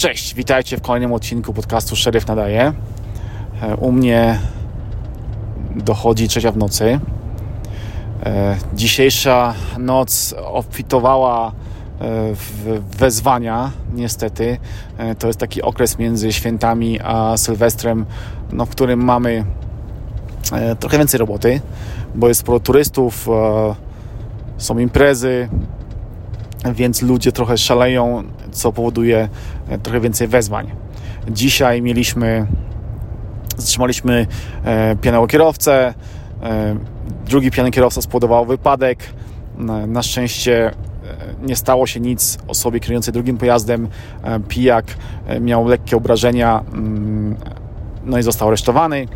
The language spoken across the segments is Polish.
Cześć, witajcie w kolejnym odcinku podcastu Szeryf Nadaje. E, u mnie dochodzi trzecia w nocy. E, dzisiejsza noc obfitowała e, w wezwania, niestety. To jest taki okres między świętami a Sylwestrem, no, w którym mamy trochę więcej roboty, bo jest sporo turystów, są imprezy, więc ludzie trochę szaleją, co powoduje e, trochę więcej wezwań. Dzisiaj mieliśmy, zatrzymaliśmy e, pijanego kierowcę, e, drugi pijany kierowca spowodował wypadek. Na szczęście nie stało się nic osobie kierującej drugim pojazdem. Pijak miał lekkie obrażenia, mm, no i został aresztowany.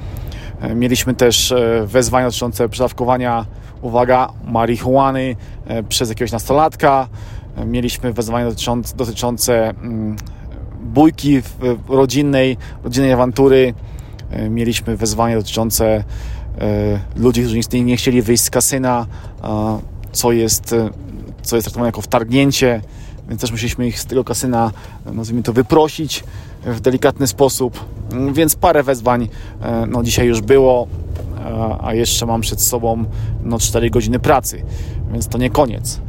Mieliśmy też wezwania dotyczące przedawkowania, uwaga, marihuany przez jakiegoś nastolatka. Mieliśmy wezwania dotyczące, dotyczące mm, bójki rodzinnej, rodzinnej awantury. E, mieliśmy wezwania dotyczące e, ludzi, którzy nie chcieli wyjść z kasyna, co jest, e, co jest traktowane jako wtargnięcie, więc też musieliśmy ich z tego kasyna, nazwijmy to, wyprosić w delikatny sposób. Mm, więc parę wezwań no, dzisiaj już było, a jeszcze mam przed sobą no, 4 godziny pracy, więc to nie koniec.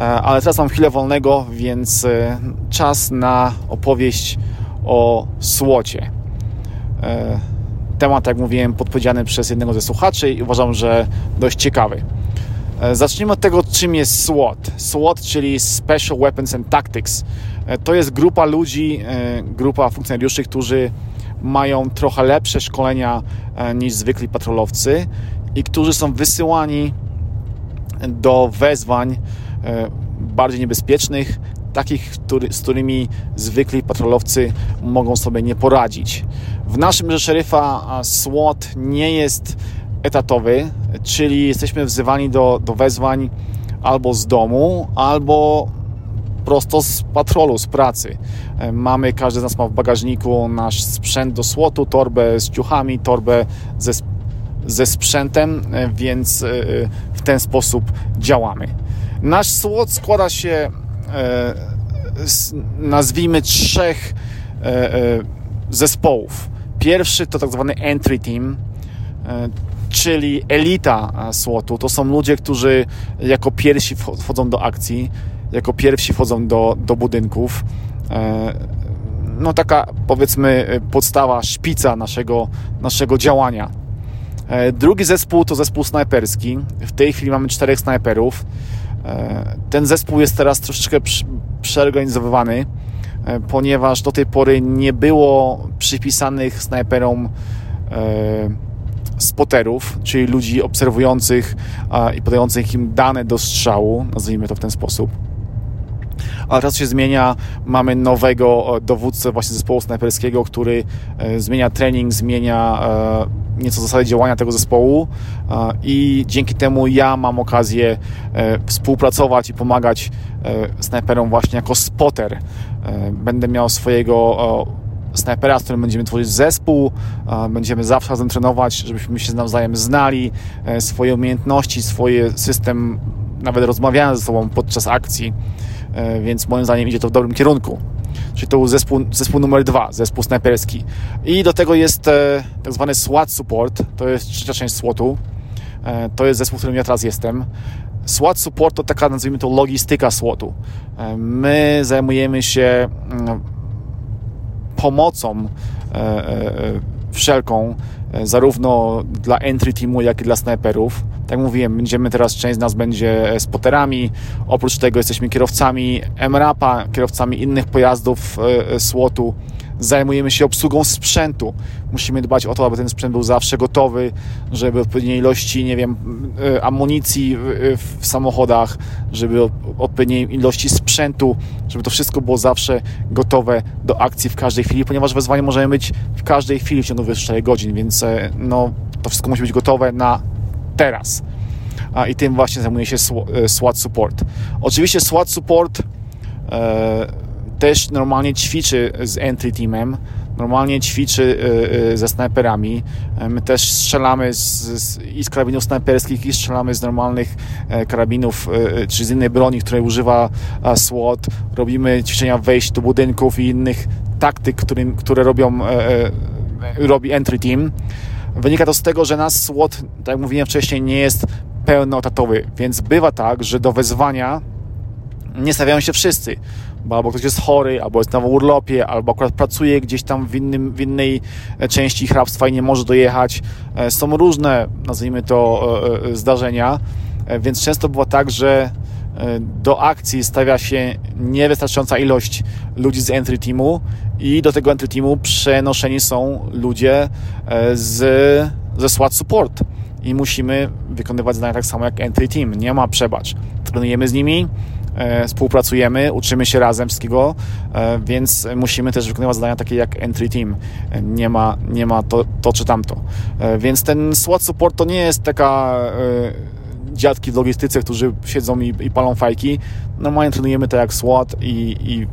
E, ale teraz mam chwilę wolnego, więc e, czas na opowieść o słocie. E, temat, jak mówiłem, podpowiedziany przez jednego ze słuchaczy i uważam, że dość ciekawy. Zacznijmy od tego, czym jest SWAT. SWAT, czyli Special Weapons and Tactics. To jest grupa ludzi, grupa funkcjonariuszy, którzy mają trochę lepsze szkolenia niż zwykli patrolowcy i którzy są wysyłani do wezwań bardziej niebezpiecznych, takich, który, z którymi zwykli patrolowcy mogą sobie nie poradzić. W naszym szeryfa SWAT nie jest etatowy, czyli jesteśmy wzywani do, do wezwań albo z domu, albo prosto z patrolu, z pracy. E, mamy, każdy z nas ma w bagażniku nasz sprzęt do słotu, torbę z ciuchami, torbę ze, ze sprzętem, e, więc w ten sposób działamy. Nasz SWOT składa się e, z, nazwijmy trzech e, e, zespołów. Pierwszy to tak zwany entry team, czyli elita SWOT-u. To są ludzie, którzy jako pierwsi wchodzą do akcji, jako pierwsi wchodzą do, do budynków. No taka powiedzmy podstawa, szpica naszego, naszego działania. Drugi zespół to zespół snajperski. W tej chwili mamy czterech snajperów. E, ten zespół jest teraz troszeczkę przeorganizowany, e, ponieważ do tej pory nie było przypisanych snajperom e, spoterów, czyli ludzi obserwujących i podających im dane do strzału, nazwijmy to w ten sposób. Ale czas się zmienia, mamy nowego dowódcę właśnie zespołu snajperskiego, który zmienia trening, zmienia nieco zasady działania tego zespołu. I dzięki temu ja mam okazję e, współpracować i pomagać e, snajperom właśnie jako spotter. E, będę miał swojego snajpera, z którym będziemy tworzyć zespół, będziemy zawsze razem trenować, żebyśmy się nawzajem znali, swoje umiejętności, swój system, nawet rozmawiania ze sobą podczas akcji, więc moim zdaniem idzie to w dobrym kierunku czyli to był zespół, zespół numer dwa, zespół snajperski. I do tego jest e, tak zwany SWAT Support, to jest trzecia część SWATu. E, to jest zespół, w którym ja teraz jestem. SWAT Support to taka, nazwijmy to, logistyka SWATu. E, my zajmujemy się mm, pomocą e, e, wszelką, e, zarówno dla entry teamu, jak i dla snajperów. Tak jak mówiłem, będziemy teraz, część z nas będzie spoterami, oprócz tego jesteśmy kierowcami MRAP-a, kierowcami innych pojazdów e, e, SWOT-u, zajmujemy się obsługą sprzętu. Musimy dbać o to, aby ten sprzęt był zawsze gotowy, żeby odpowiedniej ilości, nie wiem, e, amunicji w samochodach, żeby odpowiedniej ilości sprzętu, żeby to wszystko było zawsze gotowe do akcji w każdej chwili, ponieważ wezwanie możemy być w każdej chwili w ciągu 24 godzin, więc no, to wszystko musi być gotowe na teraz. I tym właśnie zajmuje się SWAT Support. Oczywiście SWAT Support e, też normalnie ćwiczy z entry teamem, normalnie ćwiczy ze snajperami. My też strzelamy z, z, i z karabinów snajperskich, i strzelamy z normalnych karabinów, czy z innej broni, której używa SWAT. Robimy ćwiczenia wejść do budynków i innych taktyk, którym, które robią, robi Entry Team. Wynika to z tego, że nasz SWAT, tak jak mówiłem wcześniej, nie jest pełnotatowy, więc bywa tak, że do wezwania nie stawiają się wszyscy, bo albo ktoś jest chory, albo jest na urlopie, albo akurat pracuje gdzieś tam w, innym, w innej części hrabstwa i nie może dojechać. E, są różne, nazwijmy to, e, e, zdarzenia, więc często bywa tak, że do akcji stawia się niewystarczająca ilość ludzi z entry teamu i do tego entry teamu przenoszeni są ludzie z, ze SWAT support i musimy wykonywać zadania tak samo jak entry team. Nie ma przebacz. Trenujemy z nimi, e, współpracujemy, uczymy się razem wszystkiego, e, więc musimy też wykonywać zadania takie jak entry team. E, nie ma, nie ma to, to czy tamto. E, więc ten SWAT support to nie jest taka e, dziadki w logistyce, którzy siedzą i, i palą fajki. Normalnie trenujemy to jak SWAT i, i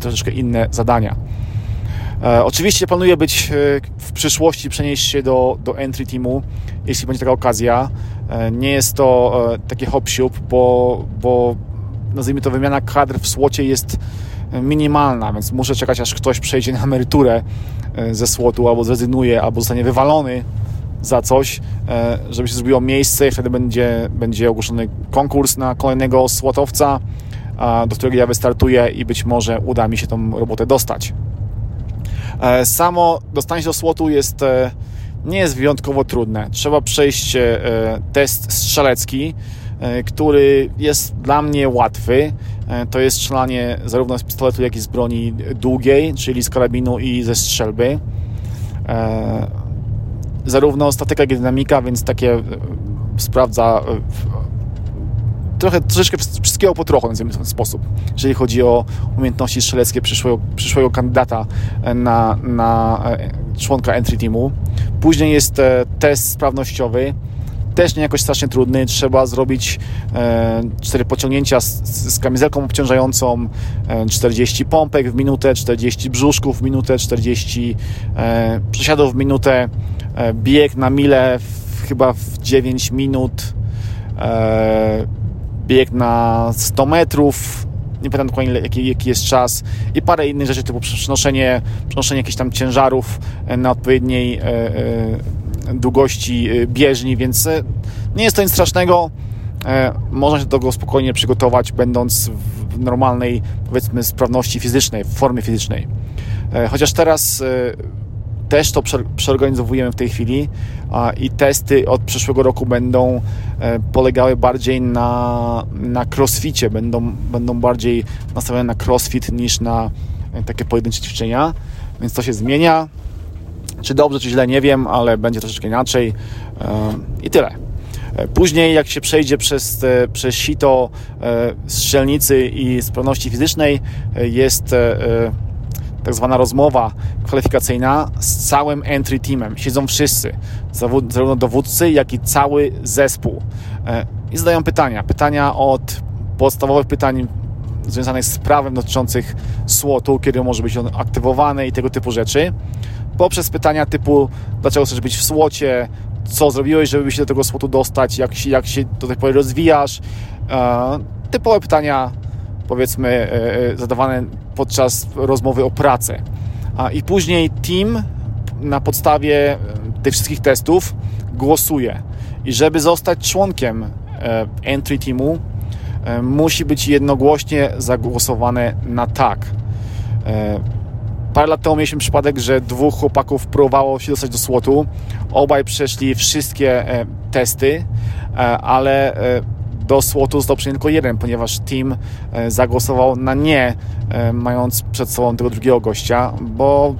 troszeczkę inne zadania. E, oczywiście planuję być e, w przyszłości, przenieść się do, do entry teamu, jeśli będzie taka okazja. E, nie jest to takie hop bo, bo nazwijmy to wymiana kadr w słocie jest minimalna, więc muszę czekać aż ktoś przejdzie na emeryturę ze słotu, albo zrezygnuje, albo zostanie wywalony za coś, żeby się zrobiło miejsce i wtedy będzie, będzie ogłoszony konkurs na kolejnego słotowca, do którego ja wystartuję i być może uda mi się tą robotę dostać. E, samo dostanie się do słotu jest, e, nie jest wyjątkowo trudne. Trzeba przejść e, test strzelecki, który jest dla mnie łatwy. To jest strzelanie zarówno z pistoletu, jak i z broni długiej, czyli z karabinu i ze strzelby. Zarówno statyka, jak i dynamika, więc takie sprawdza trochę, troszeczkę wszystkiego po trochu, nazwijmy w ten sposób, jeżeli chodzi o umiejętności strzeleckie przyszłego, przyszłego kandydata e, na, na e, członka entry teamu. Później jest e, test sprawnościowy, też nie jakoś strasznie trudny. Trzeba zrobić e, 4 pociągnięcia z, z kamizelką obciążającą, e, 40 pompek w minutę, 40 brzuszków w minutę, 40 e, przesiadów w minutę, bieg na mile w, chyba w 9 minut bieg na 100 metrów, nie pamiętam dokładnie jaki, jaki jest czas i parę innych rzeczy typu przenoszenie, przenoszenie jakichś tam ciężarów e, na odpowiedniej e, e, długości bieżni, więc nie jest to nic strasznego. Można się do tego spokojnie przygotować, będąc w normalnej, powiedzmy, sprawności fizycznej, w formie fizycznej. Chociaż teraz też to przeorganizowujemy w tej chwili i testy od przyszłego roku będą e, polegały bardziej na, na crossficie, będą, będą bardziej nastawione na crossfit niż na e, takie pojedyncze ćwiczenia, więc to się zmienia. Czy dobrze, czy źle, nie wiem, ale będzie troszeczkę inaczej e, i tyle. Później, jak się przejdzie przez, przez sito strzelnicy i sprawności fizycznej, jest tak zwana rozmowa kwalifikacyjna z całym entry teamem. Siedzą wszyscy, zarówno dowódcy, jak i cały zespół. E, I zadają pytania. Pytania od podstawowych pytań związanych z prawem dotyczących słotu, kiedy może być on aktywowany i tego typu rzeczy, poprzez pytania typu dlaczego chcesz być w słocie, co zrobiłeś, żeby się do tego słotu dostać, jak się, jak się do tej pory rozwijasz. E, typowe pytania powiedzmy e, zadawane podczas rozmowy o pracę. I później team na podstawie e, tych wszystkich testów głosuje. I żeby zostać członkiem e, entry teamu, musi być jednogłośnie zagłosowane na tak. Parę lat temu mieliśmy przypadek, że dwóch chłopaków próbowało się dostać do słotu. Obaj przeszli wszystkie testy, ale do słotu przyjęty tylko jeden, ponieważ team e, zagłosował na nie, e, mając przed sobą tego drugiego gościa, bo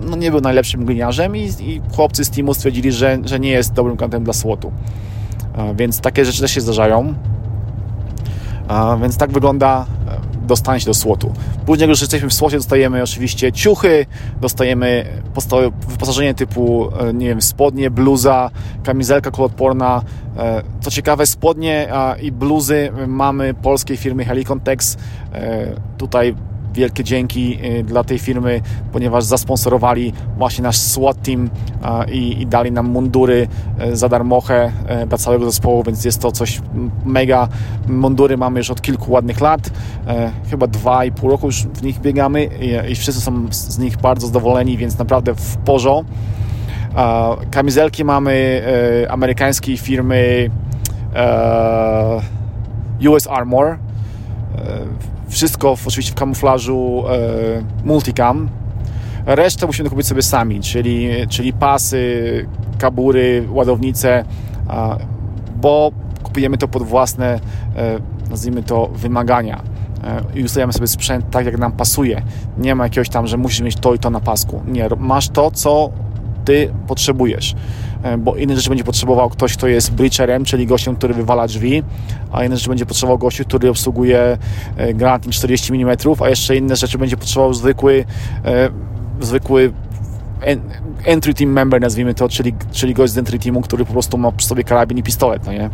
no, nie był najlepszym gliniarzem i, i chłopcy z teamu stwierdzili, że, że nie jest dobrym kantem dla słotu. E, więc takie rzeczy też się zdarzają. Więc tak wygląda dostanie się do słotu. Później, jak już jesteśmy w słocie, dostajemy oczywiście ciuchy, dostajemy wyposażenie typu, e, nie wiem, spodnie, bluza, kamizelka kuloodporna. E, co ciekawe, spodnie i bluzy mamy polskiej firmy Helicontex. E, tutaj wielkie dzięki dla tej firmy, ponieważ zasponsorowali właśnie nasz SWAT team i, i dali nam mundury za darmochę dla całego zespołu, więc jest to coś mega. Mundury mamy już od kilku ładnych lat, chyba dwa i pół roku już w nich biegamy i, i wszyscy są z nich bardzo zadowoleni, więc naprawdę w porządku. Kamizelki mamy amerykańskiej firmy US Armor. Wszystko w, oczywiście w kamuflażu multicam. Resztę musimy kupić sobie sami, czyli, czyli pasy, kabury, ładownice, bo kupujemy to pod własne, nazwijmy to, wymagania i ustawiamy sobie sprzęt tak, jak nam pasuje. Nie ma jakiegoś tam, że musisz mieć to i to na pasku. Nie, masz to, co ty potrzebujesz. E, bo inne rzeczy będzie potrzebował ktoś, kto jest breacherem, czyli gościem, który wywala drzwi, a inne rzeczy będzie potrzebował gościu, który obsługuje e, granatem 40 mm, a jeszcze inne rzeczy będzie potrzebował zwykły e, zwykły entry team member, nazwijmy to, czyli, czyli gość z entry teamu, który po prostu ma przy sobie karabin i pistolet, no nie?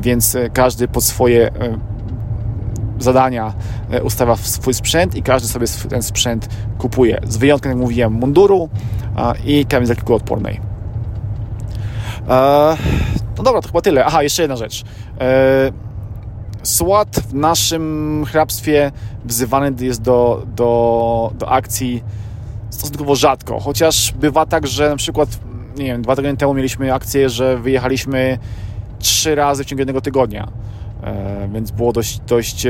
Więc każdy pod swoje zadania ustawia swój sprzęt i każdy sobie ten sprzęt kupuje. Z wyjątkiem, jak mówiłem, munduru i kamizelki kuloodpornej. E, no dobra, to chyba tyle. Aha, jeszcze jedna rzecz. E, SWAT w naszym hrabstwie wzywany jest do, do, do akcji stosunkowo rzadko, chociaż bywa tak, że na przykład, nie wiem, dwa tygodnie temu mieliśmy akcję, że wyjechaliśmy trzy razy w ciągu jednego tygodnia, e, więc było dość, dość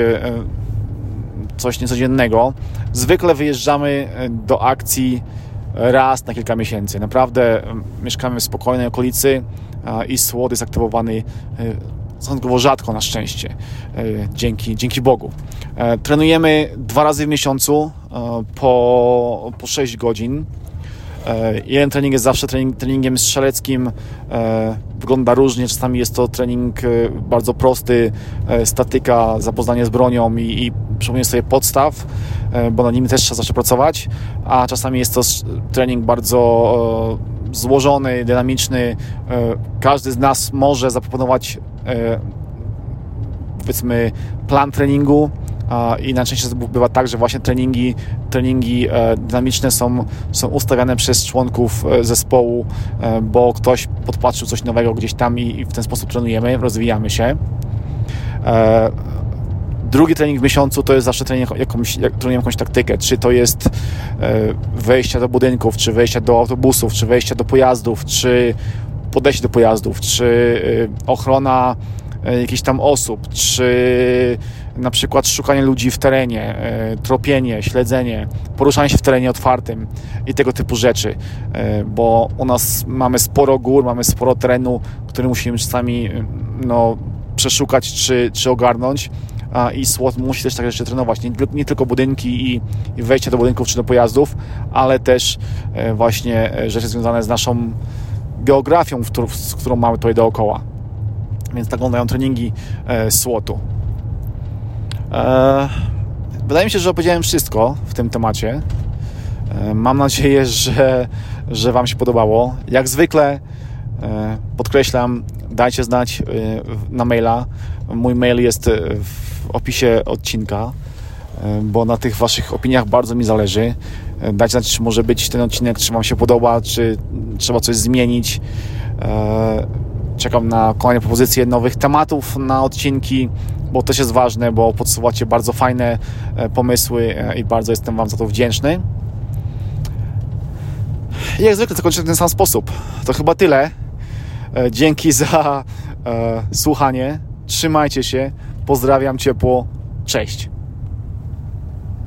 coś niecodziennego. Zwykle wyjeżdżamy do akcji raz na kilka miesięcy. Naprawdę mieszkamy w spokojnej okolicy i słod jest aktywowany e, stosunkowo rzadko na szczęście. E, dzięki, dzięki Bogu. E, trenujemy dwa razy w miesiącu po, po 6 godzin. Jeden trening jest zawsze trening, treningiem strzeleckim, wygląda różnie, czasami jest to trening bardzo prosty, statyka, zapoznanie z bronią i, i przypomnienie sobie podstaw, bo na nim też trzeba zawsze pracować, a czasami jest to trening bardzo złożony, dynamiczny. Każdy z nas może zaproponować powiedzmy plan treningu, i najczęściej bywa tak, że właśnie treningi, treningi e, dynamiczne są, są ustawiane przez członków e, zespołu, e, bo ktoś podpatrzył coś nowego gdzieś tam i w ten sposób trenujemy, rozwijamy się. Drugi trening w miesiącu to jest zawsze trening jakąś, jak, trenujemy jakąś taktykę, czy to jest wejście do budynków, czy wejście do autobusów, czy wejście do pojazdów, czy podejście do pojazdów, czy ochrona jakichś tam osób, czy na przykład szukanie ludzi w terenie, e, tropienie, śledzenie, poruszanie się w terenie otwartym i tego typu rzeczy, e, bo u nas mamy sporo gór, mamy sporo terenu, który musimy czasami e, no, przeszukać czy, czy ogarnąć i SWAT musi też tak rzeczy trenować. Nie, nie tylko budynki i, i, wejście do budynków czy do pojazdów, ale też właśnie rzeczy związane z naszą geografią, w którą, z którą mamy tutaj dookoła. Więc tak wyglądają treningi SWAT-u. E, wydaje mi się, że opowiedziałem wszystko w tym temacie. E, mam nadzieję, że, że Wam się podobało. Jak zwykle e, podkreślam, dajcie znać na maila. Mój mail jest w opisie odcinka, bo na tych Waszych opiniach bardzo mi zależy. Dajcie znać, czy może być ten odcinek, czy Wam się podoba, czy trzeba coś zmienić. Czekam na kolejne propozycje nowych tematów na odcinki bo też jest ważne, bo podsuwacie bardzo fajne e, pomysły e, i bardzo jestem Wam za to wdzięczny. I jak zwykle zakończę w ten sam sposób. To chyba tyle. E, dzięki za słuchanie. Trzymajcie się. Pozdrawiam ciepło. Cześć.